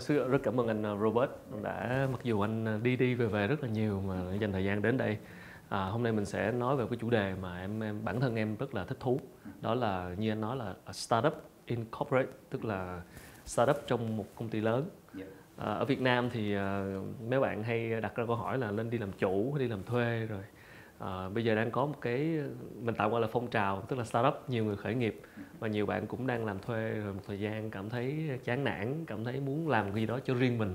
Sự- rất cảm ơn anh uh, Robert đã mặc dù anh uh, đi đi về về rất là nhiều mà dành thời gian đến đây. À, hôm nay mình sẽ nói về cái chủ đề mà em, em bản thân em rất là thích thú. Đó là như anh nói là a startup incorporate tức là startup trong một công ty lớn. À, ở Việt Nam thì à, mấy bạn hay đặt ra câu hỏi là lên đi làm chủ hay đi làm thuê rồi. À, bây giờ đang có một cái mình tạm gọi là phong trào tức là startup nhiều người khởi nghiệp và nhiều bạn cũng đang làm thuê rồi một thời gian cảm thấy chán nản cảm thấy muốn làm cái gì đó cho riêng mình.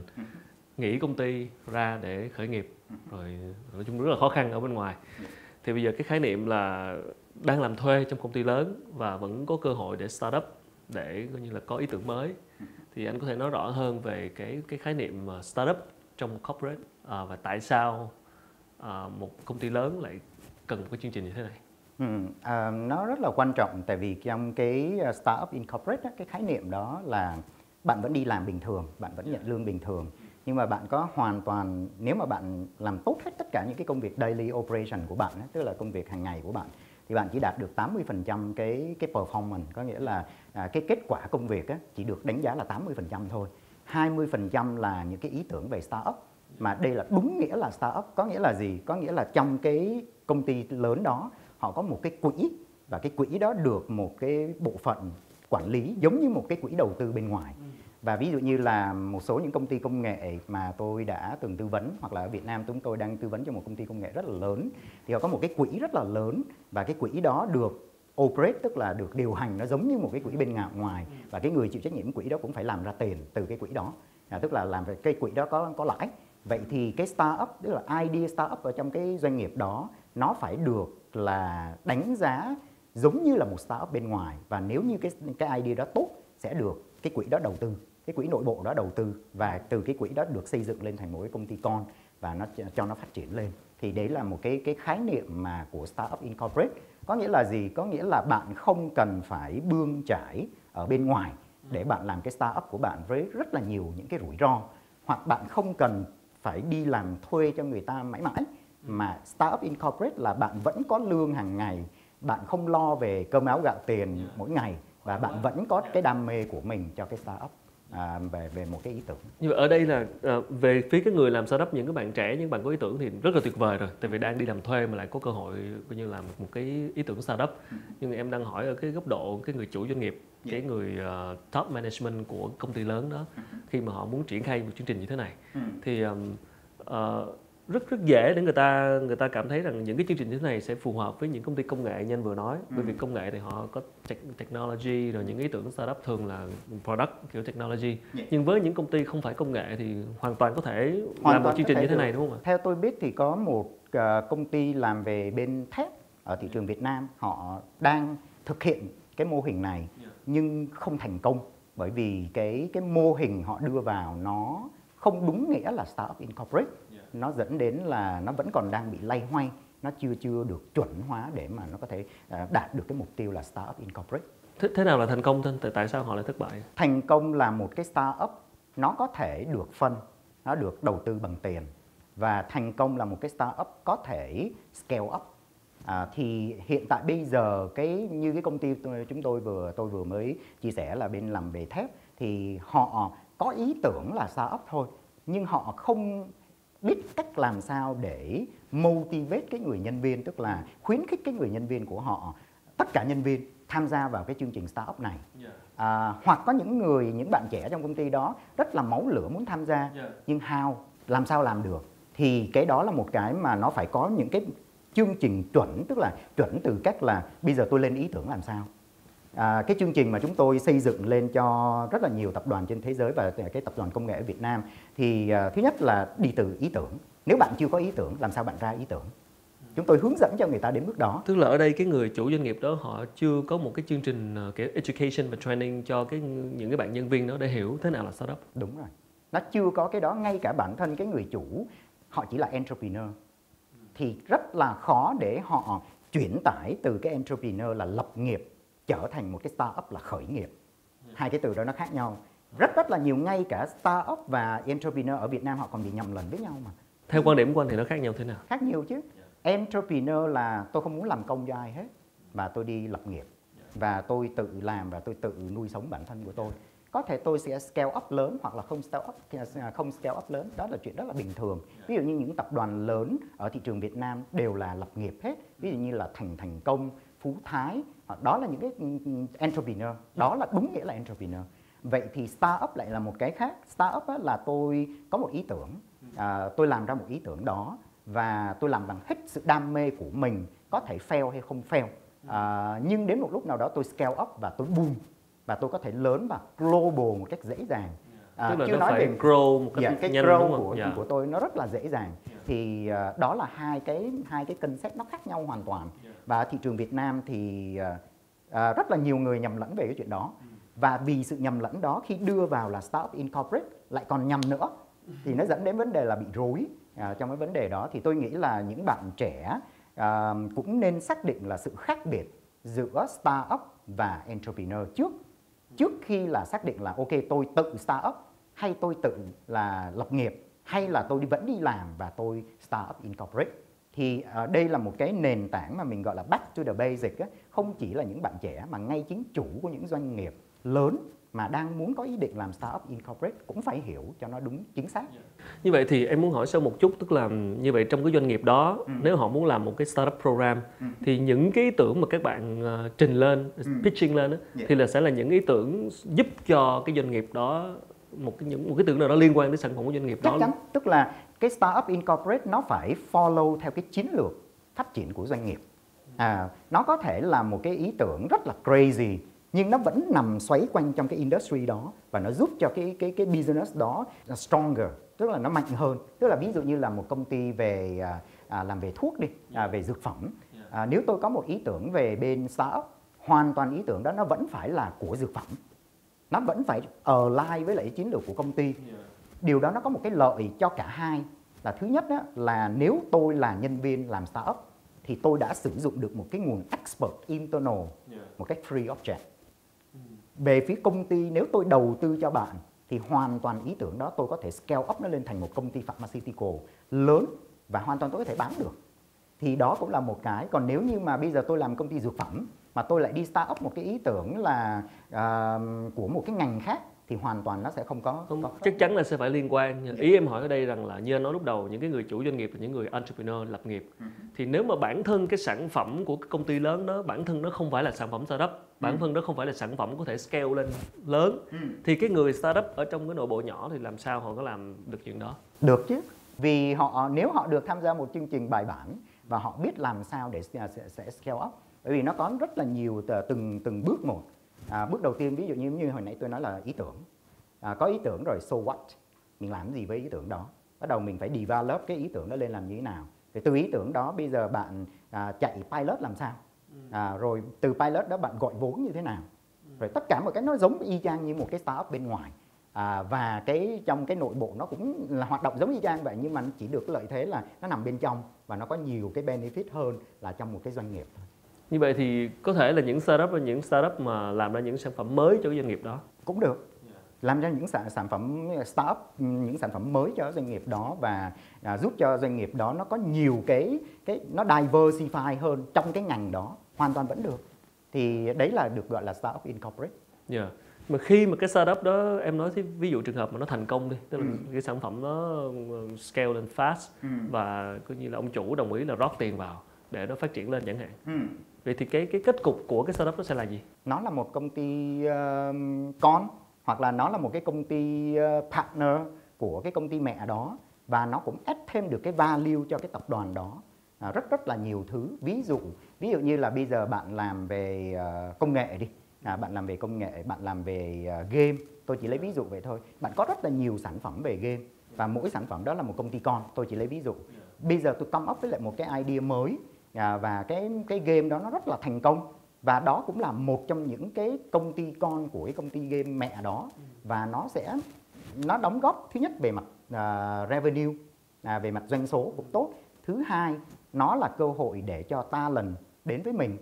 Nghỉ công ty ra để khởi nghiệp rồi nói chung rất là khó khăn ở bên ngoài. Thì bây giờ cái khái niệm là đang làm thuê trong công ty lớn và vẫn có cơ hội để startup để coi như là có ý tưởng mới. Thì anh có thể nói rõ hơn về cái cái khái niệm startup trong corporate à, và tại sao à, một công ty lớn lại cần một cái chương trình như thế này? Ừ, à, nó rất là quan trọng tại vì trong cái uh, startup incorporate cái khái niệm đó là bạn vẫn đi làm bình thường, bạn vẫn nhận lương bình thường. Nhưng mà bạn có hoàn toàn nếu mà bạn làm tốt hết tất cả những cái công việc daily operation của bạn tức là công việc hàng ngày của bạn thì bạn chỉ đạt được 80% cái cái performance có nghĩa là à, cái kết quả công việc á, chỉ được đánh giá là 80% thôi. 20% là những cái ý tưởng về startup mà đây là đúng nghĩa là startup có nghĩa là gì? Có nghĩa là trong cái công ty lớn đó họ có một cái quỹ và cái quỹ đó được một cái bộ phận quản lý giống như một cái quỹ đầu tư bên ngoài. Và ví dụ như là một số những công ty công nghệ mà tôi đã từng tư vấn hoặc là ở Việt Nam chúng tôi đang tư vấn cho một công ty công nghệ rất là lớn thì họ có một cái quỹ rất là lớn và cái quỹ đó được operate tức là được điều hành nó giống như một cái quỹ bên ngoài. Và cái người chịu trách nhiệm quỹ đó cũng phải làm ra tiền từ cái quỹ đó. À, tức là làm về cái quỹ đó có có lãi vậy thì cái startup tức là idea startup ở trong cái doanh nghiệp đó nó phải được là đánh giá giống như là một startup bên ngoài. Và nếu như cái cái idea đó tốt sẽ được cái quỹ đó đầu tư cái quỹ nội bộ đó đầu tư. Và từ cái quỹ đó được xây dựng lên thành một cái công ty con và nó cho nó phát triển lên. Thì đấy là một cái cái khái niệm mà của startup incorporate. Có nghĩa là gì? Có nghĩa là bạn không cần phải bươn trải ở bên ngoài để bạn làm cái startup của bạn với rất là nhiều những cái rủi ro. Hoặc bạn không cần phải đi làm thuê cho người ta mãi mãi. Mà startup incorporate là bạn vẫn có lương hàng ngày, bạn không lo về cơm áo gạo tiền mỗi ngày và bạn vẫn có cái đam mê của mình cho cái startup à, về về một cái ý tưởng. Như vậy ở đây là ờ, về phía cái người làm startup những cái bạn trẻ những bạn có ý tưởng thì rất là tuyệt vời rồi tại vì đang đi làm thuê mà lại có cơ hội coi như làm một cái ý tưởng startup. Nhưng em đang hỏi ở cái góc độ cái người chủ doanh nghiệp cái người ờ, top management của công ty lớn đó khi mà họ muốn triển khai một chương trình như thế này. Thì ờm, ờ, rất rất dễ để người ta người ta cảm thấy rằng những cái chương trình như thế này sẽ phù hợp với những công ty công nghệ như anh vừa nói. Bởi vì công nghệ thì họ có tech- technology rồi những ý tưởng startup thường là product kiểu technology. Nhưng với những công ty không phải công nghệ thì hoàn toàn có thể Hoàn làm một chương trình như thế này đúng không ạ? Theo tôi biết thì có một ờ, công ty làm về bên thép ở thị trường Việt Nam. Họ đang thực hiện cái mô hình này nhưng không thành công. Bởi vì cái cái mô hình họ đưa vào nó không đúng nghĩa là startup incorporate nó dẫn đến là nó vẫn còn đang bị lay hoay nó chưa chưa được chuẩn hóa để mà nó có thể ờ, đạt được cái mục tiêu là startup incorporate Thế, thế nào là thành công? Tại tại sao họ lại thất bại? thành công là một cái startup nó có thể được phân nó được đầu tư bằng tiền và thành công là một cái startup có thể scale up à, thì hiện tại bây giờ cái như cái công ty tôi- chúng tôi vừa tôi vừa mới chia sẻ là bên làm về thép thì họ có ý tưởng là startup thôi nhưng họ không biết cách làm sao để motivate cái người nhân viên tức là khuyến khích cái người nhân viên của họ tất cả nhân viên tham gia vào cái chương trình startup này. À, hoặc có những người những bạn trẻ trong công ty đó rất là máu lửa muốn tham gia Yeah. nhưng how làm sao làm được? Thì cái đó là một cái mà nó phải có những cái chương trình chuẩn tức là chuẩn từ cách là bây giờ tôi lên ý tưởng làm sao à, cái chương trình mà chúng tôi xây dựng lên cho rất là nhiều tập đoàn trên thế giới và cái tập đoàn công nghệ ở Việt Nam thì à, thứ nhất là đi từ ý tưởng. Nếu bạn chưa có ý tưởng làm sao bạn ra ý tưởng? Chúng tôi hướng dẫn cho người ta đến bước đó. Tức là ở đây cái người chủ doanh nghiệp đó họ chưa có một cái chương trình ờ, kiểu education và training cho cái những cái bạn nhân viên đó để hiểu thế nào là startup. Đúng rồi. Nó chưa có cái đó. Ngay cả bản thân cái người chủ họ chỉ là entrepreneur. Thì rất là khó để họ chuyển tải từ cái entrepreneur là lập nghiệp trở thành một cái startup là khởi nghiệp. Hai cái từ đó nó khác nhau. Rất rất là nhiều ngay cả startup và entrepreneur ở Việt Nam họ còn bị nhầm lẫn với nhau mà. Theo quan điểm của anh thì nó khác nhau thế nào? Khác nhiều chứ. Entrepreneur là tôi không muốn làm công cho ai hết và tôi đi lập nghiệp và tôi tự làm và tôi tự nuôi sống bản thân của tôi. có thể tôi sẽ scale up lớn hoặc là không scale up không scale up lớn đó là chuyện rất là bình thường ví dụ như những tập đoàn lớn ở thị trường Việt Nam đều là lập nghiệp hết ví dụ như là thành thành công phú thái đó là những cái ừ, ừ, entrepreneur. Đó là đúng nghĩa là entrepreneur. Vậy thì startup lại là một cái khác. Startup là tôi có một ý tưởng. À, tôi làm ra một ý tưởng đó và tôi làm bằng hết sự đam mê của mình có thể fail hay không fail. À, nhưng đến một lúc nào đó tôi scale up và tôi boom. Và tôi có thể lớn và global một cách dễ dàng. À, tức là chưa nó nói phải về grow một cách dạ, cái nhanh grow của yeah. Của tôi nó rất là dễ dàng thì uh, đó là hai cái hai cái concept nó khác nhau hoàn toàn. Và thị trường Việt Nam thì uh, uh, rất là nhiều người nhầm lẫn về cái chuyện đó. Và vì sự nhầm lẫn đó khi đưa vào là startup incorporate lại còn nhầm nữa thì nó dẫn đến vấn đề là bị rối à, trong cái vấn đề đó. Thì tôi nghĩ là những bạn trẻ à, cũng nên xác định là sự khác biệt giữa startup và entrepreneur trước. Trước khi là xác định là ok tôi tự startup hay tôi tự là lập nghiệp hay là tôi đi vẫn đi làm và tôi startup incorporate thì uh, đây là một cái nền tảng mà mình gọi là back to the basic á, không chỉ là những bạn trẻ mà ngay chính chủ của những doanh nghiệp lớn mà đang muốn có ý định làm startup incorporate cũng phải hiểu cho nó đúng chính xác. Như vậy thì em muốn hỏi sâu một chút tức là như vậy trong cái doanh nghiệp đó ừ. nếu họ muốn làm một cái startup program ừ. thì những cái ý tưởng mà các bạn uh, trình lên, ừ. pitching lên đó, yeah. Dạ. thì là sẽ là những ý tưởng giúp cho cái doanh nghiệp đó một cái những một cái tưởng nào đó liên quan đến sản phẩm của doanh nghiệp. Chắc đó. Chắc chắn, tức là cái startup incorporate nó phải follow theo cái chiến lược phát triển của doanh nghiệp. À, nó có thể là một cái ý tưởng rất là crazy nhưng nó vẫn nằm xoáy quanh trong cái industry đó và nó giúp cho cái cái cái business đó stronger tức là nó mạnh hơn. Tức là ví dụ như là một công ty về à, à, làm về thuốc đi à, về dược phẩm. À, nếu tôi có một ý tưởng về bên startup hoàn toàn ý tưởng đó nó vẫn phải là của dược phẩm nó vẫn phải ở lại với lại chiến lược của công ty. Điều đó nó có một cái lợi cho cả hai là thứ nhất đó, là nếu tôi là nhân viên làm startup thì tôi đã sử dụng được một cái nguồn expert internal một cách free of charge về phía công ty nếu tôi đầu tư cho bạn thì hoàn toàn ý tưởng đó tôi có thể scale up nó lên thành một công ty pharmaceutical lớn và hoàn toàn tôi có thể bán được. Thì đó cũng là một cái. Còn nếu như mà bây giờ tôi làm công ty dược phẩm mà tôi lại đi start up một cái ý tưởng là uh, của một cái ngành khác thì hoàn toàn nó sẽ không có, không, có chắc chắn là sẽ phải liên quan ý em hỏi ở đây rằng là như anh nói lúc đầu những cái người chủ doanh nghiệp những người entrepreneur lập nghiệp ừ. thì nếu mà bản thân cái sản phẩm của cái công ty lớn đó bản thân nó không phải là sản phẩm startup bản ừ. thân nó không phải là sản phẩm có thể scale lên lớn ừ. thì cái người startup ở trong cái nội bộ nhỏ thì làm sao họ có làm được chuyện đó được chứ vì họ nếu họ được tham gia một chương trình bài bản và họ biết làm sao để sẽ, sẽ scale up bởi vì nó có rất là nhiều từng từng bước một. À, bước đầu tiên ví dụ như như hồi nãy tôi nói là ý tưởng. À, có ý tưởng rồi so what? Mình làm gì với ý tưởng đó? Bắt đầu mình phải develop cái ý tưởng đó lên làm như thế nào? Thì từ ý tưởng đó bây giờ bạn à, chạy pilot làm sao? Ừ. à, rồi từ pilot đó bạn gọi vốn như thế nào? Ừ. rồi tất cả một cái nó giống y chang như một cái startup bên ngoài. À, và cái trong cái nội bộ nó cũng là hoạt động giống y chang vậy nhưng mà nó chỉ được lợi thế là nó nằm bên trong và nó có nhiều cái benefit hơn là trong một cái doanh nghiệp thôi như vậy thì có thể là những startup những startup mà làm ra những sản phẩm mới cho cái doanh nghiệp đó cũng được làm ra những sản, sản phẩm startup những sản phẩm mới cho doanh nghiệp đó và à, giúp cho doanh nghiệp đó nó có nhiều cái cái nó diversify hơn trong cái ngành đó hoàn toàn vẫn được thì đấy là được gọi là startup incorporate. Yeah. Mà khi mà cái startup đó em nói thì ví dụ trường hợp mà nó thành công đi, tức là ừ. cái sản phẩm nó scale lên fast ừ. và coi như là ông chủ đồng ý là rót tiền vào để nó phát triển lên chẳng hạn. Ừ. Vậy thì cái cái kết cục của cái startup đó sẽ là gì? Nó là một công ty uh, con hoặc là nó là một cái công ty uh, partner của cái công ty mẹ đó và nó cũng add thêm được cái value cho cái tập đoàn đó. À, rất rất là nhiều thứ. Ví dụ ví dụ như là bây giờ bạn làm về uh, công nghệ đi. À, bạn làm về công nghệ bạn làm về uh, game. Tôi chỉ lấy ví dụ vậy thôi. Bạn có rất là nhiều sản phẩm về game và mỗi sản phẩm đó là một công ty con. Tôi chỉ lấy ví dụ. Bây giờ tôi come up với lại một cái idea mới à, và cái cái game đó nó rất là thành công. Và đó cũng là một trong những cái công ty con của cái công ty game mẹ đó. Và nó sẽ nó đóng góp thứ nhất về mặt uh, revenue à, về mặt doanh số cũng tốt. Thứ hai nó là cơ hội để cho ta lần đến với mình.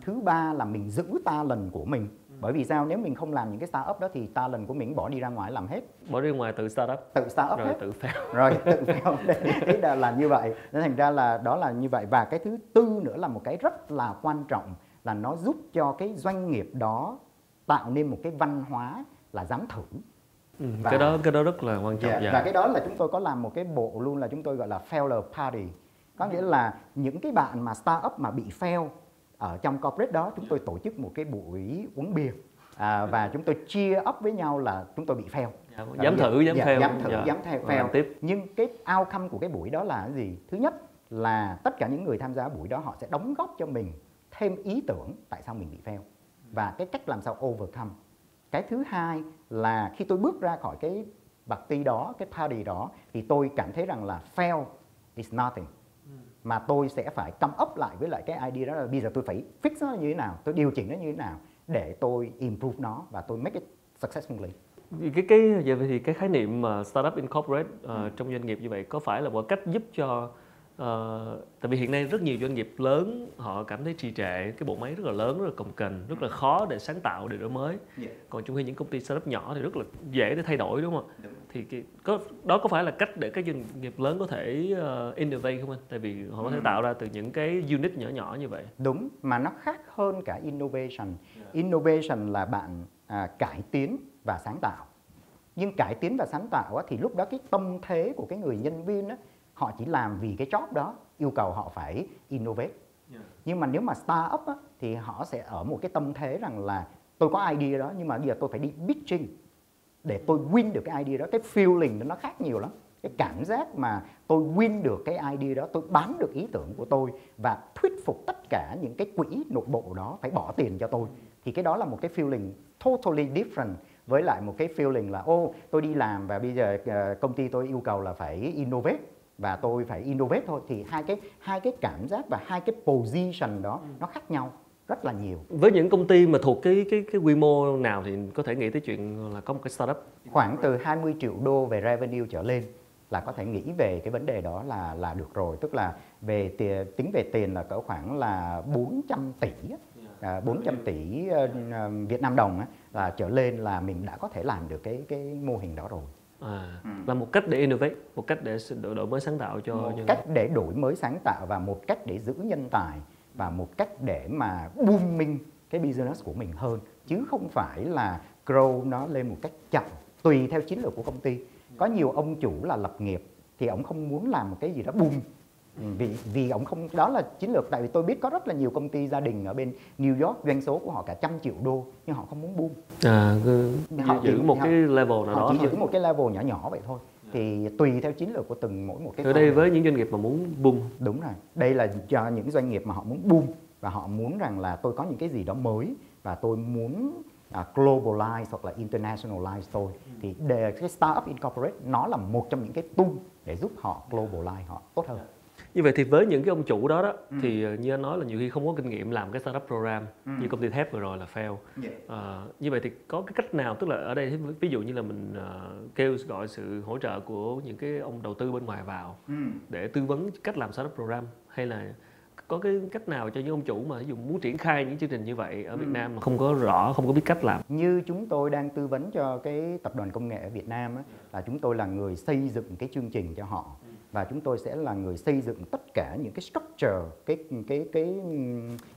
Thứ ba là mình giữ ta lần của mình bởi vì sao? Nếu mình không làm những cái startup đó thì talent của mình bỏ đi ra ngoài làm hết. Bỏ đi ngoài tự startup. Tự startup rồi hết. tự fail. Rồi tự fail. Đấy là, là như vậy. Nên thành ra là đó là như vậy. Và cái thứ tư nữa là một cái rất là quan trọng là nó giúp cho cái doanh nghiệp đó tạo nên một cái văn hóa là dám thử. Ừ, Và- cái đó cái đó rất là quan trọng Dạ, dạ. Và cái đó là chúng tôi có làm một cái bộ luôn là chúng tôi gọi là failure party. Có nghĩa là những cái bạn mà startup mà bị fail ở trong corporate đó chúng tôi tổ chức một cái buổi uống bia à, và chúng tôi chia up với nhau là chúng tôi bị fail. Dạ, dám thử dám Dạ, theo dám thử, dạ. dám theo Và làm fail. tiếp Nhưng cái outcome của cái buổi đó là gì? Thứ nhất là tất cả những người tham gia buổi đó họ sẽ đóng góp cho mình thêm ý tưởng tại sao mình bị fail và cái cách làm sao overcome. Cái thứ hai là khi tôi bước ra khỏi cái party đó, cái party đó thì tôi cảm thấy rằng là fail is nothing. Mà tôi sẽ phải cầm ấp lại với lại cái idea đó là bây giờ tôi phải fix nó như thế nào, tôi điều chỉnh nó như thế nào để tôi improve nó và tôi make it successfully. cái cái vậy thì cái khái niệm mà startup incorporate ờ, trong doanh nghiệp như vậy có phải là một cách giúp cho ờ, tại vì hiện nay rất nhiều doanh nghiệp lớn họ cảm thấy trì trệ cái bộ máy rất là lớn rất là cồng kềnh rất là khó để sáng tạo để đổi mới. Còn trong khi những công ty startup nhỏ thì rất là dễ để thay đổi đúng không ạ? Thì cái, có đó có phải là cách để các doanh nghiệp lớn có thể ờ, innovate không anh? Tại vì họ có thể tạo ra từ những cái unit nhỏ nhỏ như vậy. Đúng, mà nó khác hơn cả innovation. Innovation là bạn à, cải tiến và sáng tạo. Nhưng cải tiến và sáng tạo á, thì lúc đó cái tâm thế của cái người nhân viên á, họ chỉ làm vì cái job đó, yêu cầu họ phải innovate. Nhưng mà nếu mà startup á, thì họ sẽ ở một cái tâm thế rằng là tôi có idea đó nhưng mà bây giờ tôi phải đi pitching để tôi win được cái idea đó. Cái feeling đó nó khác nhiều lắm. Cái cảm giác mà tôi win được cái idea đó, tôi bán được ý tưởng của tôi và thuyết phục tất cả những cái quỹ nội bộ đó phải bỏ tiền cho tôi. Thì cái đó là một cái feeling totally different với lại một cái feeling là ô tôi đi làm và bây giờ ờ, công ty tôi yêu cầu là phải innovate và tôi phải innovate thôi thì hai cái hai cái cảm giác và hai cái position đó nó khác nhau rất là nhiều. Với những công ty mà thuộc cái cái cái quy mô nào thì có thể nghĩ tới chuyện là có một cái startup? Khoảng từ 20 triệu đô về revenue trở lên là có thể nghĩ về cái vấn đề đó là là được rồi. Tức là về tiền, tính về tiền là cỡ khoảng là 400 tỷ à, 400 tỷ ờ, Việt Nam đồng á, là trở lên là mình đã có thể làm được cái cái mô hình đó rồi à, là một cách để innovate một cách để đổi, đổi mới sáng tạo cho một doanh cách để đổi mới sáng tạo và một cách để giữ nhân tài và một cách để mà booming cái business của mình hơn. Chứ không phải là grow nó lên một cách chậm tùy theo chiến lược của công ty. Có nhiều ông chủ là lập nghiệp thì ông không muốn làm một cái gì đó boom. Ừ, vì vì ông không đó là chiến lược. Tại vì tôi biết có rất là nhiều công ty gia đình ở bên New York doanh số của họ cả trăm triệu đô nhưng họ không muốn boom à, cứ Họ giữ chỉ- một họ- cái level nào họ đó chỉ thôi. giữ một cái level nhỏ nhỏ vậy thôi. Thì tùy theo chiến lược của từng mỗi một cái ở đây với những doanh nghiệp mà muốn boom Đúng rồi. Đây là cho những doanh nghiệp mà họ muốn boom và họ muốn rằng là tôi có những cái gì đó mới và tôi muốn à, globalize hoặc là internationalize tôi. Thì để cái startup incorporate nó là một trong những cái tool để giúp họ globalize họ tốt hơn. Như vậy thì với những cái ông chủ đó đó Ừ. thì ờ, như anh nói là nhiều khi không có kinh nghiệm làm cái startup program như công ty thép vừa rồi là fail. Ờ, như vậy thì có cái cách nào tức là ở đây ví dụ như là mình ờ, kêu gọi sự hỗ trợ của những cái ông đầu tư bên ngoài vào để tư vấn cách làm startup program hay là có cái cách nào cho những ông chủ mà ví dụ muốn triển khai những chương trình như vậy ở Việt Nam mà không có rõ không có biết cách làm? Như chúng tôi đang tư vấn cho cái tập đoàn công nghệ ở Việt Nam á, là chúng tôi là người xây dựng cái chương trình cho họ và chúng tôi sẽ là người xây dựng tất cả những cái structure, cái cái cái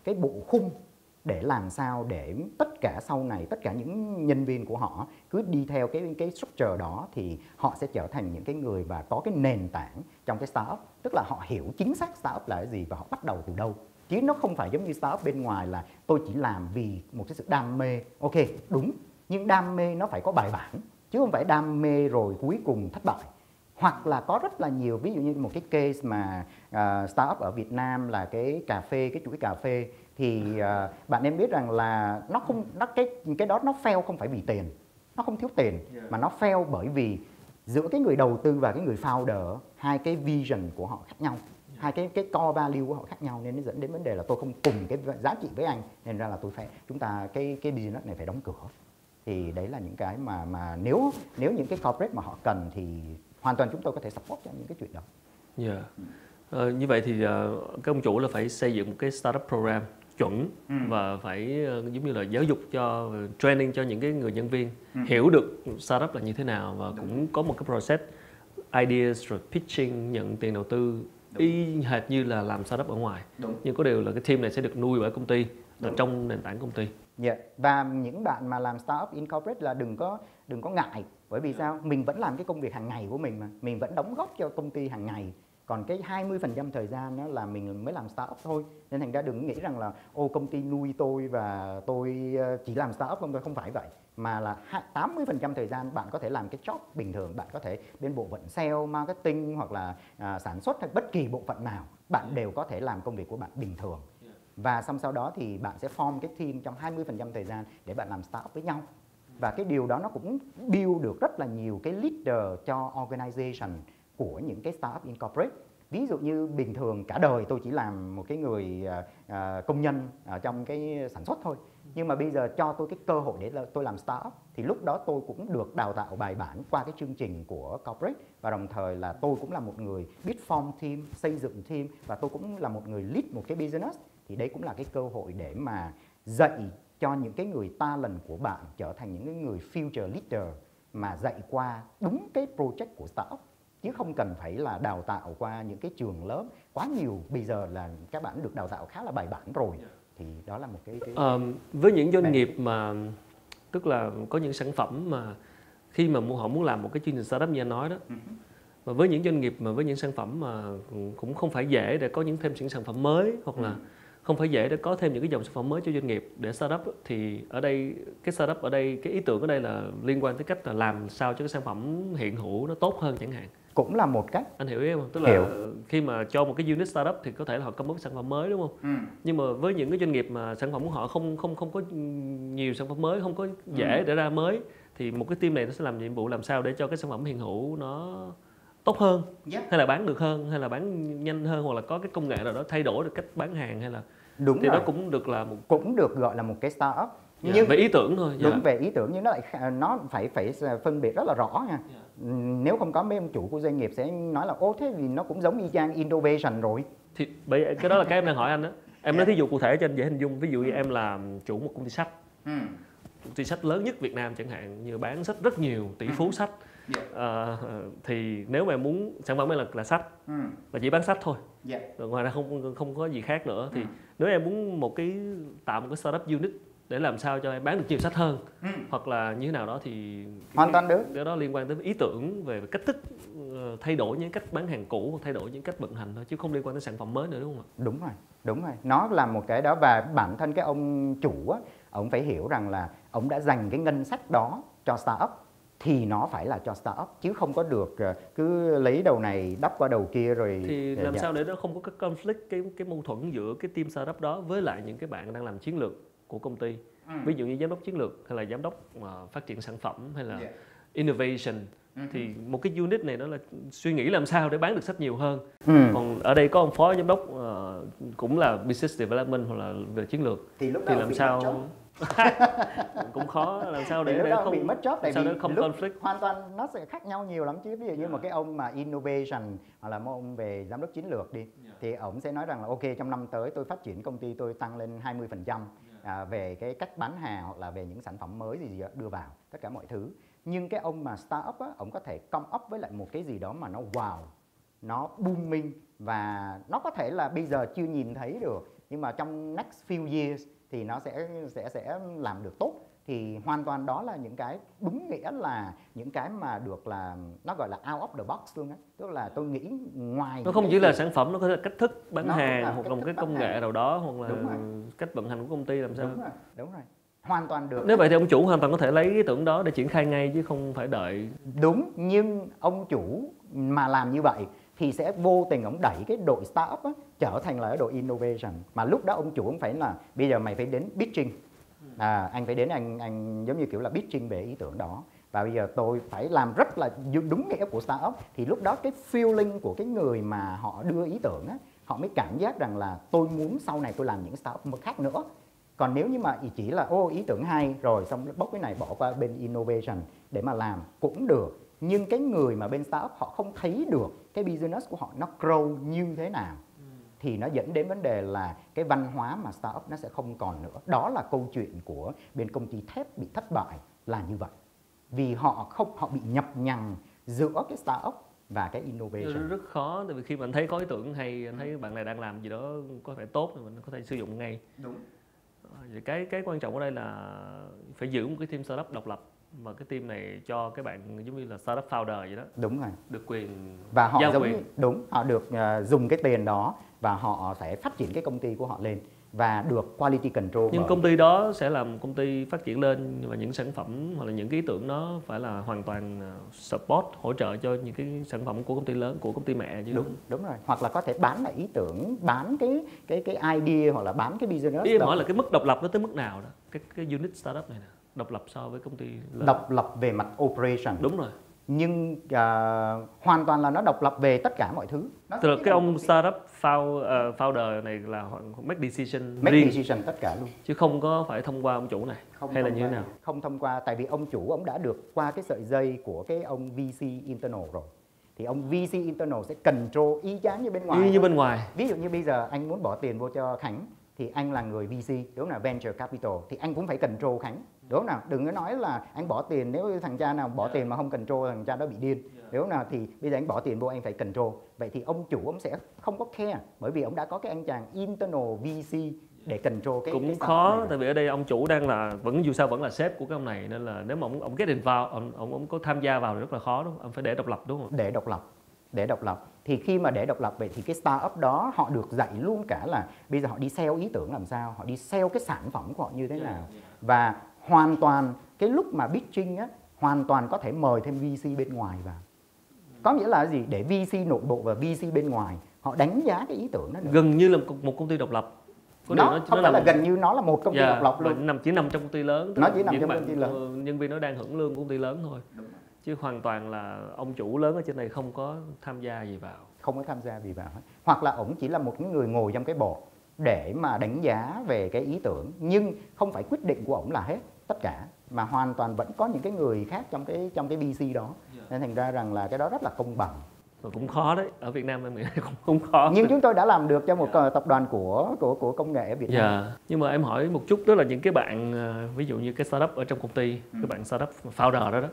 cái bộ khung để làm sao để tất cả sau này, tất cả những nhân viên của họ cứ đi theo cái cái structure đó thì họ sẽ trở thành những cái người và có cái nền tảng trong cái startup. Tức là họ hiểu chính xác startup là cái gì và họ bắt đầu từ đâu. Chứ nó không phải giống như startup bên ngoài là tôi chỉ làm vì một cái sự đam mê. Ok, đúng, nhưng đam mê nó phải có bài bản, chứ không phải đam mê rồi cuối cùng thất bại hoặc là có rất là nhiều ví dụ như một cái case mà uh, startup ở Việt Nam là cái cà phê cái chuỗi cà phê thì uh, bạn em biết rằng là nó không nó cái cái đó nó fail không phải vì tiền nó không thiếu tiền mà nó fail bởi vì giữa cái người đầu tư và cái người founder hai cái vision của họ khác nhau hai cái cái core value của họ khác nhau nên nó dẫn đến vấn đề là tôi không cùng cái giá trị với anh nên ra là tôi phải chúng ta cái cái business này phải đóng cửa. Thì đấy là những cái mà mà nếu nếu những cái corporate mà họ cần thì hoàn toàn chúng tôi có thể support cho những cái chuyện đó. Dạ. Ờ, như vậy thì ờ, các ông chủ là phải xây dựng một cái startup program chuẩn và phải ờ, giống như là giáo dục cho training cho những cái người nhân viên. Hiểu được startup là như thế nào và cũng có một cái process ideas rồi pitching nhận tiền đầu tư y hệt như là làm startup ở ngoài. Đúng. nhưng có điều là cái team này sẽ được nuôi bởi công ty là trong nền tảng công ty Yeah. Và những bạn mà làm startup incorporate là đừng có đừng có ngại bởi vì sao? Mình vẫn làm cái công việc hàng ngày của mình mà, mình vẫn đóng góp cho công ty hàng ngày. Còn cái 20% thời gian đó là mình mới làm startup thôi. Nên thành ra đừng nghĩ rằng là ô công ty nuôi tôi và tôi ờ, chỉ làm startup không thôi, không phải vậy. Mà là 80% thời gian bạn có thể làm cái job bình thường, bạn có thể bên bộ phận sale, marketing hoặc là à, sản xuất hay bất kỳ bộ phận nào, bạn đều có thể làm công việc của bạn bình thường và xong sau đó thì bạn sẽ form cái team trong 20% thời gian để bạn làm startup với nhau. Và cái điều đó nó cũng build được rất là nhiều cái leader cho organization của những cái startup incorporate. Ví dụ như bình thường cả đời tôi chỉ làm một cái người uh, công nhân ở trong cái sản xuất thôi. Nhưng mà bây giờ cho tôi cái cơ hội để tôi làm startup thì lúc đó tôi cũng được đào tạo bài bản qua cái chương trình của corporate. Và đồng thời là tôi cũng là một người biết form team xây dựng team và tôi cũng là một người lead một cái business thì đấy cũng là cái cơ hội để mà dạy cho những cái người talent của bạn trở thành những cái người future leader mà dạy qua đúng cái project của startup. Chứ không cần phải là đào tạo qua những cái trường lớp quá nhiều. Bây giờ là các bạn được đào tạo khá là bài bản rồi. Thì đó là một cái, cái... À, với những doanh nghiệp mà tức là có những sản phẩm mà khi mà họ muốn làm một cái chương trình startup như anh nói đó và với những doanh nghiệp mà với những sản phẩm mà cũng không phải dễ để có những thêm những sản phẩm mới hoặc là ừ không phải dễ để có thêm những cái dòng sản phẩm mới cho doanh nghiệp để startup thì ở đây cái startup ở đây cái ý tưởng ở đây là liên quan tới cách là làm sao cho cái sản phẩm hiện hữu nó tốt hơn chẳng hạn cũng là một cách anh hiểu ý không tức là hiểu. khi mà cho một cái unit startup thì có thể là họ công bố sản phẩm mới đúng không ừ. nhưng mà với những cái doanh nghiệp mà sản phẩm của họ không không không có nhiều sản phẩm mới không có dễ ừ. để ra mới thì một cái team này nó sẽ làm nhiệm vụ làm sao để cho cái sản phẩm hiện hữu nó tốt hơn yeah. hay là bán được hơn hay là bán nhanh hơn hoặc là có cái công nghệ nào đó thay đổi được cách bán hàng hay là đúng thì rồi. đó cũng được là một cũng được gọi là một cái startup dạ, nhưng về ý tưởng thôi đúng dạ. về ý tưởng nhưng nó lại nó phải phải phân biệt rất là rõ nha dạ. nếu không có mấy ông chủ của doanh nghiệp sẽ nói là ô thế vì nó cũng giống y chang innovation rồi thì bởi cái đó là cái em đang hỏi anh đó em nói thí dụ cụ thể cho anh dễ hình dung ví dụ như em làm chủ một công ty sách ừ. công ty sách lớn nhất Việt Nam chẳng hạn như bán sách rất nhiều tỷ phú ừ. sách yeah. Uh, thì nếu mà em muốn sản phẩm là là sách ừ. là chỉ bán sách thôi yeah. Dạ. rồi ngoài ra không không có gì khác nữa thì ừ. nếu em muốn một cái tạo một cái startup unit để làm sao cho em bán được nhiều sách hơn ừ. hoặc là như thế nào đó thì hoàn toàn được cái đó liên quan tới ý tưởng về cách thức uh, thay đổi những cách bán hàng cũ hoặc thay đổi những cách vận hành thôi chứ không liên quan tới sản phẩm mới nữa đúng không ạ đúng rồi đúng rồi nó là một cái đó và bản thân cái ông chủ á ông phải hiểu rằng là ông đã dành cái ngân sách đó cho startup thì nó phải là cho startup chứ không có được ờ, cứ lấy đầu này đắp qua đầu kia rồi thì làm dạ. sao để nó không có cái conflict cái cái mâu thuẫn giữa cái team startup đó với lại những cái bạn đang làm chiến lược của công ty ừ. ví dụ như giám đốc chiến lược hay là giám đốc uh, phát triển sản phẩm hay là yeah. innovation ừ. thì một cái unit này nó là suy nghĩ làm sao để bán được sách nhiều hơn ừ. còn ở đây có ông phó giám đốc uh, cũng là business development hoặc là về chiến lược thì, lúc thì làm sao cũng khó làm sao để, để không bị mất job tại vì không lúc conflict hoàn toàn nó sẽ khác nhau nhiều lắm chứ ví dụ như yeah. một cái ông mà innovation hoặc là một ông về giám đốc chiến lược đi yeah. thì ông sẽ nói rằng là ok trong năm tới tôi phát triển công ty tôi tăng lên 20% phần trăm à, về cái cách bán hàng hoặc là về những sản phẩm mới gì, gì đó đưa vào tất cả mọi thứ nhưng cái ông mà startup á ông có thể come up với lại một cái gì đó mà nó wow nó booming và nó có thể là bây giờ chưa nhìn thấy được nhưng mà trong next few years thì nó sẽ sẽ sẽ làm được tốt. Thì hoàn toàn đó là những cái đúng nghĩa là những cái mà được là nó gọi là out of the box luôn á. Tức là tôi nghĩ ngoài nó không chỉ là sản phẩm nó có thể là cách thức bán hàng hoặc là một cái công nghệ nào đó hoặc là cách vận hành của công ty làm sao. Đúng rồi đúng rồi. Hoàn toàn được. Nếu vậy thì ông chủ hoàn toàn có thể lấy ý tưởng đó để triển khai ngay chứ không phải đợi. Đúng nhưng ông chủ mà làm như vậy thì sẽ vô tình ông đẩy cái đội startup á, trở thành là cái đội innovation. Mà lúc đó ông chủ ông phải là bây giờ mày phải đến pitching. À, anh phải đến anh anh giống như kiểu là pitching về ý tưởng đó. Và bây giờ tôi phải làm rất là đúng nghĩa của startup. Thì lúc đó cái feeling của cái người mà họ đưa ý tưởng á, họ mới cảm giác rằng là tôi muốn sau này tôi làm những startup khác nữa. Còn nếu như mà chỉ là ô ý tưởng hay rồi xong bốc cái này bỏ qua bên innovation để mà làm cũng được. Nhưng cái người mà bên startup họ không thấy được cái business của họ nó grow như thế nào thì nó dẫn đến vấn đề là cái văn hóa mà startup nó sẽ không còn nữa. Đó là câu chuyện của bên công ty thép bị thất bại là như vậy. Vì họ không họ bị nhập nhằng giữa cái startup và cái innovation. Rất khó tại vì khi mà anh thấy có ý tưởng hay anh thấy bạn này đang làm gì đó có thể tốt thì mình có thể sử dụng ngay. Đúng. Thì cái cái quan trọng ở đây là phải giữ một cái team startup độc lập mà cái team này cho các bạn giống như là startup founder vậy đó đúng rồi. được quyền và họ giao giống quyền. đúng họ được uh, dùng cái tiền đó và họ sẽ phát triển cái công ty của họ lên và được quality control nhưng bởi- công ty đó sẽ làm công ty phát triển lên và những sản phẩm hoặc là những cái ý tưởng đó phải là hoàn toàn ờ, support hỗ trợ cho những cái sản phẩm của công ty lớn của công ty mẹ chứ. Đúng đúng rồi. Hoặc là có thể bán lại ý tưởng bán cái cái cái idea hoặc là bán cái business ý em đó. hỏi là cái mức độc lập nó tới mức nào đó? Cái cái unit startup này nè độc lập so với công ty lớn. Độc lập về mặt operation. Đúng rồi. Nhưng à, hoàn toàn là nó độc lập về tất cả mọi thứ. Nó tức là cái ông startup found, ờ, founder này là họ make decision make riêng. decision tất cả luôn. Chứ không có phải thông qua ông chủ này không hay là như thế nào? không thông qua tại vì ông chủ ông đã được qua cái sợi dây của cái ông VC internal rồi. Thì ông VC internal sẽ control y chang như bên ngoài y như thôi. bên ngoài. Ví dụ như bây giờ anh muốn bỏ tiền vô cho Khánh thì anh là người VC đúng là venture capital thì anh cũng phải control Khánh đúng không nào? Đừng có nói là anh bỏ tiền nếu thằng cha nào bỏ tiền mà không control thằng cha đó bị điên. Đúng không nào? Thì bây giờ anh bỏ tiền vô anh phải control. Vậy thì ông chủ ông sẽ không có care bởi vì ông đã có cái anh chàng internal VC để control cái cũng cái khó này tại vì ở đây ông chủ đang là vẫn dù sao vẫn là sếp của cái ông này nên là nếu mà ông ông get involved ông ông, ông có tham gia vào thì rất là khó đúng không? Ông phải để độc lập đúng không? Để độc lập để độc lập. Thì khi mà để độc lập vậy thì cái startup đó họ được dạy luôn cả là bây giờ họ đi sell ý tưởng làm sao họ đi sell cái sản phẩm của họ như thế nào. Và hoàn toàn cái lúc mà pitching á hoàn toàn có thể mời thêm VC bên ngoài vào. Có nghĩa là gì? Để VC nội bộ và VC bên ngoài họ đánh giá cái ý tưởng đó nữa. gần như là một, một công ty độc lập. Có nó, điều không phải là một- gần như nó là một công ty Dạ, độc lập luôn. nằm chỉ nằm trong công ty lớn Nó chỉ nằm trong công ty lớn. nhân viên nó đang hưởng lương của công ty lớn thôi. Chứ hoàn toàn là ông chủ lớn ở trên này không có tham gia gì vào. Không có tham gia vì vào hoặc là ổng chỉ là một người ngồi trong cái bộ để mà đánh giá về cái ý tưởng nhưng không phải quyết định của ổng là hết tất cả mà hoàn toàn vẫn có những cái người khác trong cái trong cái BC đó. Nên thành ra rằng là cái đó rất là công bằng. Và cũng khó đấy ở Việt Nam em nghĩ cũng không khó. Nhưng chúng tôi đã làm được cho một ờ, tập đoàn của của của công nghệ ở Việt Nam. Dạ, nhưng mà em hỏi một chút đó là những cái bạn ờ, ví dụ như cái startup ở trong công ty, Ừ. cái bạn startup founder đó đó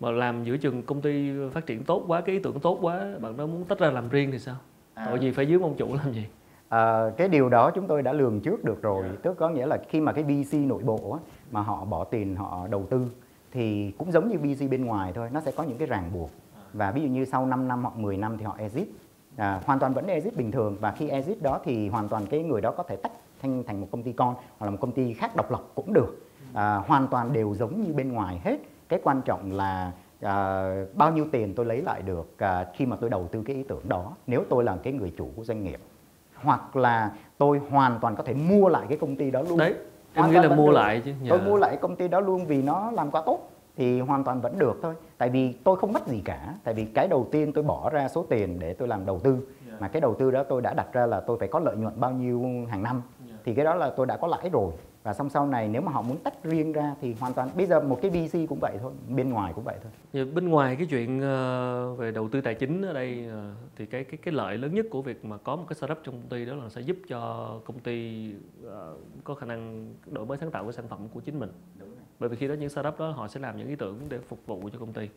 mà làm giữa chừng công ty phát triển tốt quá, cái ý tưởng tốt quá, bạn đó muốn tách ra làm riêng thì sao? À. Tội gì phải dưới ông chủ làm gì? Ờ, cái điều đó chúng tôi đã lường trước được rồi. Tức có nghĩa là khi mà cái VC nội bộ á, mà họ bỏ tiền họ đầu tư thì cũng giống như VC bên ngoài thôi nó sẽ có những cái ràng buộc. Và ví dụ như sau 5 năm hoặc 10 năm thì họ exit. À, hoàn toàn vẫn exit bình thường và khi exit đó thì hoàn toàn cái người đó có thể tách thành thành một công ty con hoặc là một công ty khác độc lập cũng được. À, hoàn toàn đều giống như bên ngoài hết. Cái quan trọng là à, bao nhiêu tiền tôi lấy lại được à, khi mà tôi đầu tư cái ý tưởng đó nếu tôi là cái người chủ của doanh nghiệp. Hoặc là tôi hoàn toàn có thể mua lại cái công ty đó luôn. Đấy, em nghĩ là mua được. lại chứ. tôi Dạ. mua lại công ty đó luôn vì nó làm quá tốt thì hoàn toàn vẫn được thôi tại vì tôi không mất gì cả tại vì cái đầu tiên tôi bỏ ra số tiền để tôi làm đầu tư mà cái đầu tư đó tôi đã đặt ra là tôi phải có lợi nhuận bao nhiêu hàng năm thì cái đó là tôi đã có lãi rồi và xong sau này nếu mà họ muốn tách riêng ra thì hoàn toàn bây giờ một cái VC cũng vậy thôi bên ngoài cũng vậy thôi bên ngoài cái chuyện ờ, về đầu tư tài chính ở đây ờ, thì cái cái cái lợi lớn nhất của việc mà có một cái startup trong công ty đó là sẽ giúp cho công ty ờ, có khả năng đổi mới sáng tạo cái sản phẩm của chính mình. Bởi vì khi đó những startup đó họ sẽ làm những ý tưởng để phục vụ cho công ty.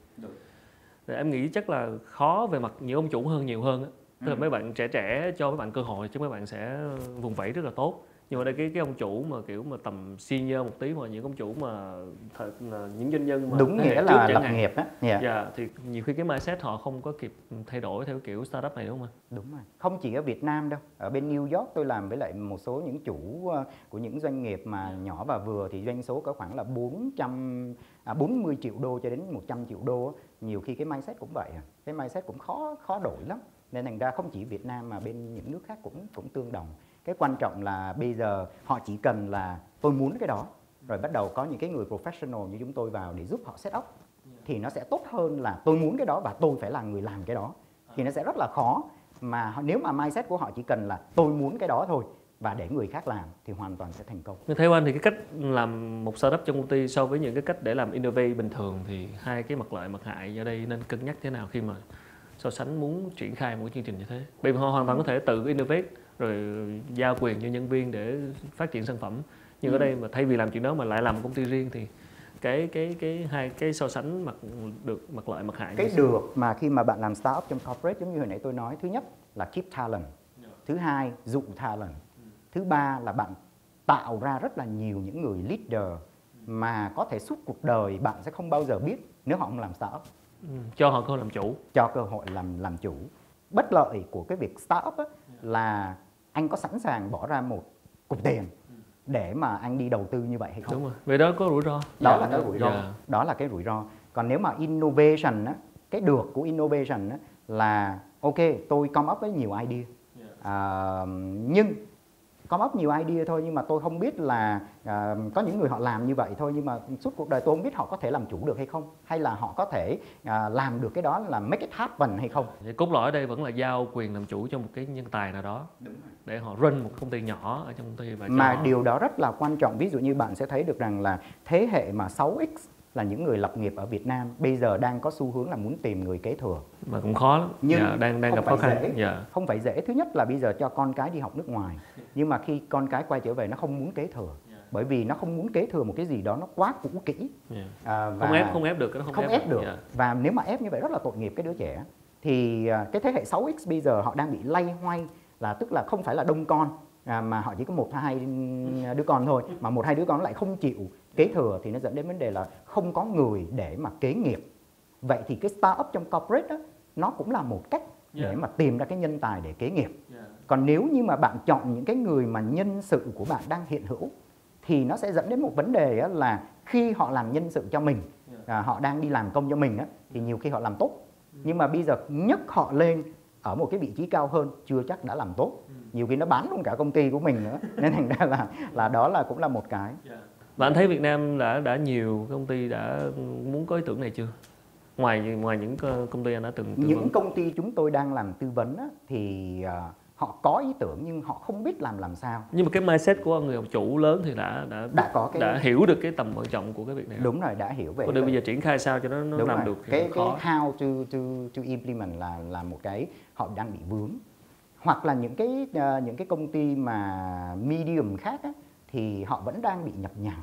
Thì em nghĩ chắc là khó về mặt những ông chủ hơn nhiều hơn. Tức là mấy bạn trẻ trẻ cho mấy bạn cơ hội chứ mấy bạn sẽ vùng vẫy rất là tốt. Nhưng mà đây cái cái ông chủ mà kiểu mà tầm senior một tí mà những ông chủ mà thật là những doanh nhân mà đúng nghĩa là lập hạn. nghiệp á Dạ. Dạ, thì nhiều khi cái mindset họ không có kịp thay đổi theo kiểu startup này đúng không anh? Đúng rồi. Không chỉ ở Việt Nam đâu. Ở bên New York tôi làm với lại một số những chủ ờ, của những doanh nghiệp mà nhỏ và vừa thì doanh số có khoảng là 400 à, 40 triệu đô cho đến 100 triệu đô. Nhiều khi cái mindset cũng vậy. à. Cái mindset cũng khó khó đổi lắm. Nên thành ra không chỉ Việt Nam mà bên những nước khác cũng cũng tương đồng. Cái quan trọng là bây giờ họ chỉ cần là tôi muốn cái đó, rồi bắt đầu có những cái người professional như chúng tôi vào để giúp họ set up, thì nó sẽ tốt hơn là tôi muốn cái đó và tôi phải là người làm cái đó thì nó sẽ rất là khó, mà họ- nếu mà mindset của họ chỉ cần là tôi muốn cái đó thôi và để người khác làm thì hoàn toàn sẽ thành công theo anh thì cái cách làm một startup trong công ty so với những cái cách để làm innovate bình thường thì hai cái mặt lợi mặt hại ở đây nên cân nhắc thế nào khi mà so sánh muốn triển khai một cái chương trình như thế? Bởi vì họ hoàn toàn có thể tự innovate rồi giao quyền cho nhân viên để phát triển sản phẩm. Nhưng ở đây mà thay vì làm chuyện đó mà lại làm một công ty riêng thì cái cái cái hai cái so sánh mặt được mặt lợi mặt hại cái được mà khi mà bạn làm startup trong corporate giống như hồi nãy tôi nói thứ nhất là keep talent. Thứ hai dụ talent. Thứ ba là bạn tạo ra rất là nhiều những người leader mà có thể suốt cuộc đời bạn sẽ không bao giờ biết nếu họ không làm startup. Ừ. cho họ cơ hội làm chủ. Cho cơ hội làm làm chủ. Bất lợi của cái việc startup á, là anh có sẵn sàng bỏ ra một cục tiền để mà anh đi đầu tư như vậy hay không? Đúng rồi. Vì đó có rủi ro. Đó dạ, là cái rủi ro. Dạ. đó là cái rủi ro. Còn nếu mà innovation á, cái được của innovation á, là ok tôi come up với nhiều idea. À, nhưng come up nhiều idea thôi nhưng mà tôi không biết là à, có những người họ làm như vậy thôi nhưng mà suốt cuộc đời tôi không biết họ có thể làm chủ được hay không hay là họ có thể à, làm được cái đó là make it happen hay không. Cốt lõi ở đây vẫn là giao quyền làm chủ cho một cái nhân tài nào đó để họ run một công ty nhỏ ở trong công ty và mà họ... điều đó rất là quan trọng. Ví dụ như bạn sẽ thấy được rằng là thế hệ mà 6x là những người lập nghiệp ở Việt Nam bây giờ đang có xu hướng là muốn tìm người kế thừa. Mà cũng khó lắm. Nhưng dạ, đang đang gặp khó khăn. dễ. dạ. không phải dễ. Thứ nhất là bây giờ cho con cái đi học nước ngoài. Nhưng mà khi con cái quay trở về nó không muốn kế thừa. Bởi vì nó không muốn kế thừa một cái gì đó nó quá cũ kỹ. Dạ. à, và không ép không ép được đó không, không ép được. Dạ. và nếu mà ép như vậy rất là tội nghiệp cái đứa trẻ. Thì à, cái thế hệ 6x bây giờ họ đang bị lay hoay là tức là không phải là đông con à, mà họ chỉ có một hai đứa con thôi. Mà một hai đứa con lại không chịu kế thừa thì nó dẫn đến vấn đề là không có người để mà kế nghiệp. Vậy thì cái startup trong corporate đó, nó cũng là một cách để Yeah. mà tìm ra cái nhân tài để kế nghiệp. Dạ. còn nếu như mà bạn chọn những cái người mà nhân sự của bạn đang hiện hữu thì nó sẽ dẫn đến một vấn đề là khi họ làm nhân sự cho mình à, họ đang đi làm công cho mình thì nhiều khi họ làm tốt. Nhưng mà bây giờ nhấc họ lên ở một cái vị trí cao hơn chưa chắc đã làm tốt. Nhiều khi nó bán luôn cả công ty của mình nữa. Nên thành ra là là đó là cũng là một cái Và anh thấy Việt Nam đã đã nhiều công ty đã muốn có ý tưởng này chưa? Ngoài ngoài những công ty anh đã từng tư những vấn. công ty chúng tôi đang làm tư vấn á, thì à, họ có ý tưởng nhưng họ không biết làm làm sao Nhưng mà cái mindset của người chủ lớn thì đã đã đã có cái đã hiểu được cái tầm quan trọng của cái việc này. đúng rồi đã hiểu về Còn bây giờ triển khai sao cho nó nó đúng làm rồi. được cái cái how to to to implement là là một cái họ đang bị vướng hoặc là những cái ờ, những cái công ty mà medium khác á, thì họ vẫn đang bị nhập nhằng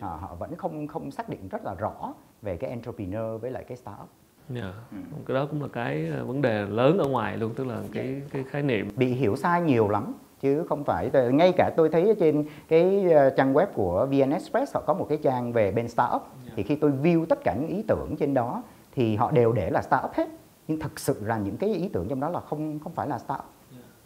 Ờ, họ vẫn không không xác định rất là rõ về cái entrepreneur với lại cái startup. Dạ. Ừ. Cái đó cũng là cái ờ, vấn đề lớn ở ngoài luôn tức là cái cái khái niệm. Bị hiểu sai nhiều lắm chứ không phải ngay cả tôi thấy trên cái ờ, trang web của VN Express họ có một cái trang về bên startup. Thì khi tôi view tất cả những ý tưởng trên đó thì họ đều để là startup hết. Nhưng thực sự là những cái ý tưởng trong đó là không không phải là startup.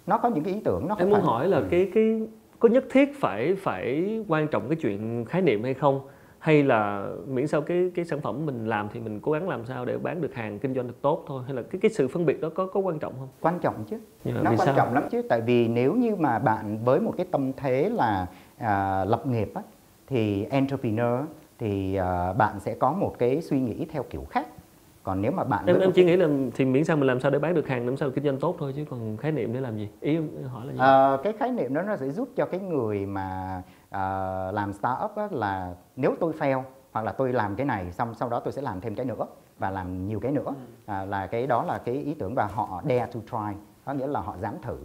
Nó có những cái ý tưởng nó không Em muốn phải hỏi là Ừ. cái cái có nhất thiết phải phải quan trọng cái chuyện khái niệm hay không? Hay là miễn sao cái cái sản phẩm mình làm thì mình cố gắng làm sao để bán được hàng kinh doanh được tốt thôi hay là cái cái sự phân biệt đó có có quan trọng không? quan trọng chứ Dạ, nó quan sao? trọng lắm chứ tại vì nếu như mà bạn với một cái tâm thế là à, lập nghiệp á, thì entrepreneur thì à, bạn sẽ có một cái suy nghĩ theo kiểu khác còn nếu mà bạn Em em chỉ nghĩ là thì miễn sao mình làm sao để bán được hàng làm sao kinh doanh tốt thôi chứ còn khái niệm để làm gì? Ý hỏi là gì? Ờ, cái khái niệm đó nó sẽ giúp cho cái người mà à, làm startup á, là nếu tôi fail hoặc là tôi làm cái này xong sau đó tôi sẽ làm thêm cái nữa và làm nhiều cái nữa. À, là cái đó là cái ý tưởng và họ dare to try có nghĩa là họ dám thử.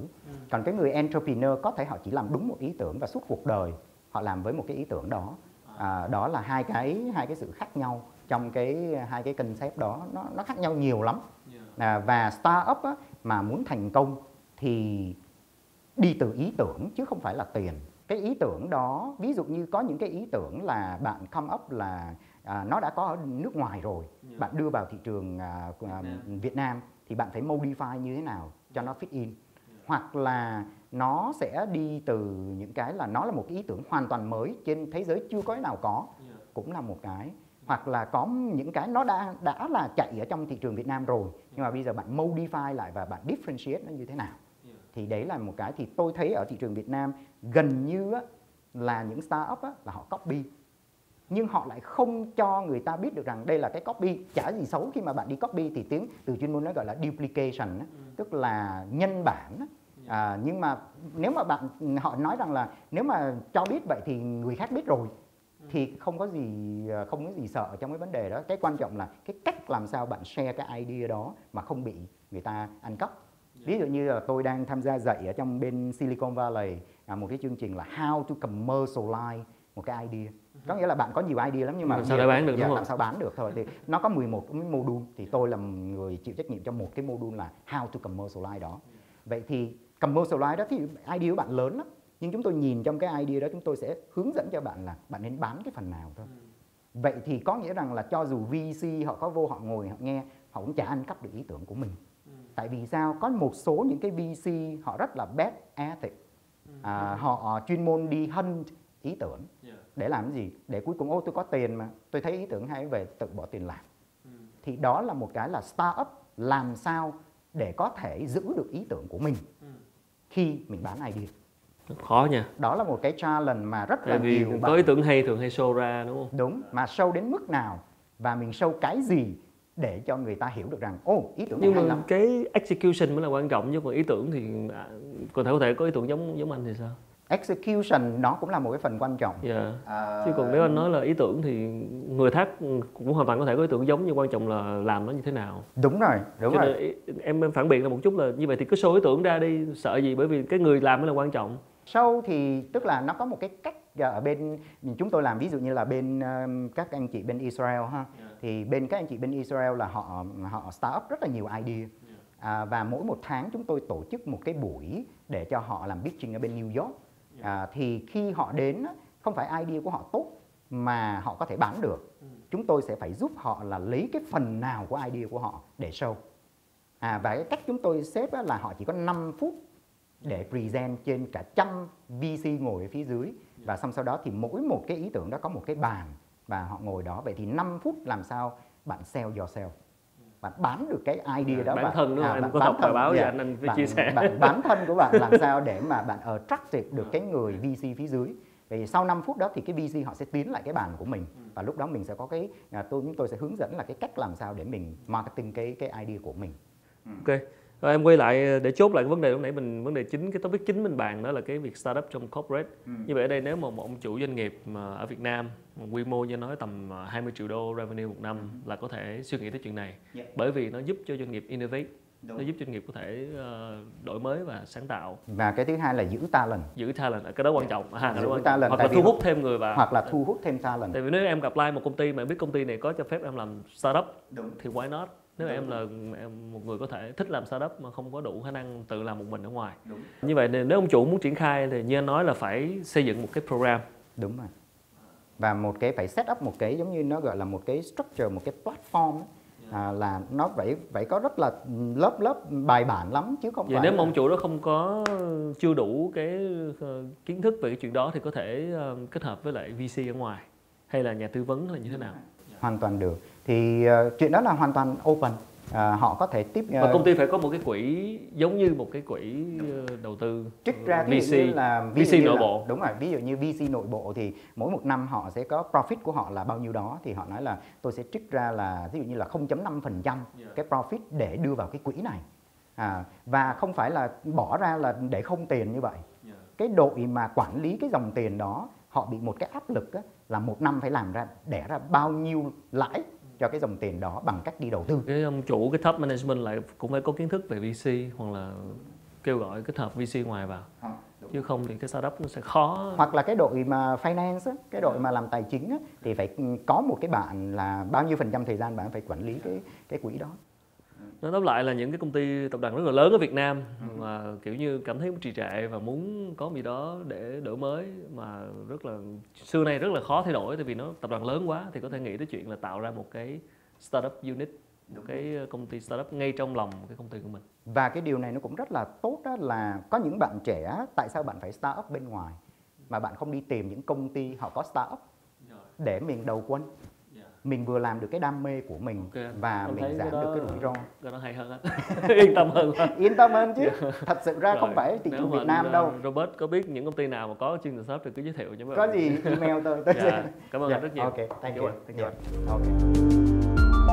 Còn cái người entrepreneur có thể họ chỉ làm đúng một ý tưởng và suốt cuộc đời họ làm với một cái ý tưởng đó. À, đó là hai cái hai cái sự khác nhau trong cái hai cái concept đó nó nó khác nhau nhiều lắm. À, và startup á, mà muốn thành công thì đi từ ý tưởng chứ không phải là tiền. Cái ý tưởng đó ví dụ như có những cái ý tưởng là bạn come up là à, nó đã có ở nước ngoài rồi bạn đưa vào thị trường à, của, à, Việt Nam thì bạn phải modify như thế nào cho nó fit in. Hoặc là nó sẽ đi từ những cái là nó là một cái ý tưởng hoàn toàn mới trên thế giới chưa có cái nào có cũng là một cái hoặc là có những cái nó đã đã là chạy ở trong thị trường Việt Nam rồi nhưng mà bây giờ bạn modify lại và bạn differentiate nó như thế nào thì đấy là một cái thì tôi thấy ở thị trường Việt Nam gần như á, là những startup á, là họ copy nhưng họ lại không cho người ta biết được rằng đây là cái copy chả gì xấu khi mà bạn đi copy thì tiếng từ chuyên môn nó gọi là duplication á, tức là nhân bản á. à, nhưng mà nếu mà bạn họ nói rằng là nếu mà cho biết vậy thì người khác biết rồi thì không có gì ờ, không có gì sợ trong cái vấn đề đó. Cái quan trọng là cái cách làm sao bạn share cái idea đó mà không bị người ta ăn cắp. Ví dụ như là tôi đang tham gia dạy ở trong bên Silicon Valley à, một cái chương trình là how to commercialize một cái idea. Có nghĩa là bạn có nhiều idea lắm nhưng mà Làm sao để bán được, dạ, đúng không? làm sao bán được thôi. Thì nó có 11 cái module thì tôi là người chịu trách nhiệm cho một cái module là how to commercialize đó. Vậy thì commercialize đó thì idea của bạn lớn lắm nhưng chúng tôi nhìn trong cái idea đó chúng tôi sẽ hướng dẫn cho bạn là bạn nên bán cái phần nào thôi. Vậy thì có nghĩa rằng là cho dù VC họ có vô họ ngồi họ nghe họ cũng chả ăn cắp được ý tưởng của mình. Tại vì sao? Có một số những cái VC họ rất là bad ethic. À, họ chuyên môn đi hunt ý tưởng. Để làm cái gì? Để cuối cùng ô tôi có tiền mà tôi thấy ý tưởng hay về tự bỏ tiền làm. Thì đó là một cái là startup làm sao để có thể giữ được ý tưởng của mình khi mình bán idea khó nha. Đó là một cái challenge mà rất là vì nhiều có bạn ý tưởng hay thường hay show ra đúng không? Đúng mà sâu đến mức nào và mình sâu cái gì để cho người ta hiểu được rằng ô ý tưởng nhưng hay mà lắm. cái execution mới là quan trọng chứ còn ý tưởng thì à, có thể có thể có ý tưởng giống giống anh thì sao? Execution nó cũng là một cái phần quan trọng. Dạ. À, chứ còn nếu anh nói là ý tưởng thì người khác cũng hoàn toàn có thể có ý tưởng giống nhưng quan trọng là làm nó như thế nào. Đúng rồi đúng cho rồi. nên em phản biện là một chút là như vậy thì cứ show ý tưởng ra đi sợ gì? Bởi vì cái người làm mới là quan trọng sâu thì tức là nó có một cái cách ở bên chúng tôi làm ví dụ như là bên um, các anh chị bên Israel ha. Thì bên các anh chị bên Israel là họ họ start up rất là nhiều idea. À, và mỗi một tháng chúng tôi tổ chức một cái buổi để cho họ làm pitching ở bên New York. À, thì khi họ đến không phải idea của họ tốt mà họ có thể bán được. Chúng tôi sẽ phải giúp họ là lấy cái phần nào của idea của họ để show. À, và cái cách chúng tôi xếp là họ chỉ có 5 phút để present trên cả trăm VC ngồi ở phía dưới. Và xong sau đó thì mỗi một cái ý tưởng đó có một cái bàn và họ ngồi đó. Vậy thì 5 phút làm sao bạn sell yourself? Bạn bán được cái idea đó Bản bạn, thân đúng không? Em bạn có bán đọc bài báo dạ. anh, anh phải bạn, chia sẻ. bạn bán thân của bạn làm sao để mà bạn attractive được cái người VC phía dưới. Vì sau 5 phút đó thì cái VC họ sẽ tiến lại cái bàn của mình. Và lúc đó mình sẽ có cái à, tôi chúng tôi sẽ hướng dẫn là cái cách làm sao để mình marketing cái cái idea của mình. Ok rồi em quay lại để chốt lại cái vấn đề lúc nãy mình vấn đề chính cái topic chính mình bàn đó là cái việc startup trong corporate. Như vậy ở đây nếu mà một ông chủ doanh nghiệp mà ở Việt Nam mà quy mô như nói tầm à, 20 triệu đô revenue một năm là có thể suy nghĩ tới chuyện này. Yeah. bởi vì nó giúp cho doanh nghiệp innovate Đúng. nó giúp doanh nghiệp có thể ờ, đổi mới và sáng tạo. Và cái thứ hai là giữ talent. Giữ talent cái đó quan trọng. Ha, cái Giữ đó quan trọng. talent, hoặc là thu hút thêm người vào. hoặc là thu hút thêm talent. Tại vì nếu em apply một công ty mà em biết công ty này có cho phép em làm startup Đúng. thì why not nếu em là em một người có thể thích làm startup mà không có đủ khả năng tự làm một mình ở ngoài. Đúng. như vậy nếu ông chủ muốn triển khai thì như anh nói là phải xây dựng một cái program. Đúng rồi. Và một cái phải set up một cái giống như nó gọi là một cái structure một cái platform ấy. à, là nó phải phải có rất là lớp lớp bài bản lắm chứ không vậy phải nếu mà ông chủ đó không có chưa đủ cái ờ, kiến thức về cái chuyện đó thì có thể ờ, kết hợp với lại VC ở ngoài hay là nhà tư vấn là như thế nào? Hoàn toàn được thì ờ, chuyện đó là hoàn toàn open. À, họ có thể tiếp và ờ, công ty phải có một cái quỹ giống như một cái quỹ đầu tư trích ra VC. như là VC như nội là- bộ. đúng rồi ví dụ như VC nội bộ thì mỗi một năm họ sẽ có profit của họ là bao nhiêu đó. Thì họ nói là tôi sẽ trích ra là ví dụ như là 0.5% cái profit để đưa vào cái quỹ này. À, và không phải là bỏ ra là để không tiền như vậy. Cái đội mà quản lý cái dòng tiền đó họ bị một cái áp lực á, là một năm phải làm ra đẻ ra bao nhiêu lãi cho cái dòng tiền đó bằng cách đi đầu tư. Cái ông chủ cái top management lại cũng phải có kiến thức về VC hoặc là kêu gọi kết hợp VC ngoài vào. Chứ không thì cái startup nó sẽ khó. Hoặc là cái đội mà finance cái đội mà làm tài chính thì phải có một cái bạn là bao nhiêu phần trăm thời gian bạn phải quản lý cái cái quỹ đó nó tóm lại là những cái công ty tập đoàn rất là lớn ở Việt Nam mà kiểu như cảm thấy trì trệ và muốn có gì đó để đổi mới mà rất là xưa nay rất là khó thay đổi tại vì nó tập đoàn lớn quá thì có thể nghĩ tới chuyện là tạo ra một cái startup unit một cái công ty startup ngay trong lòng cái công ty của mình. Và cái điều này nó cũng rất là tốt đó là có những bạn trẻ tại sao bạn phải start up bên ngoài mà bạn không đi tìm những công ty họ có start up để mình đầu quân mình vừa làm được cái đam mê của mình Ok. và thấy mình giảm cái được đó- cái rủi ro. cái đó hay hơn á. Yên tâm hơn yên tâm hơn chứ. Thật sự ra không Rồi, phải thị trường Việt Nam đâu. uh, Robert có biết những công ty nào mà có chương trình startup thì cứ giới thiệu cho mấy có bạn. gì email tôi tôi Dạ, sẽ cảm ơn Dạ, anh rất nhiều. ok thank Thank you you. anh, thank you Yeah, ok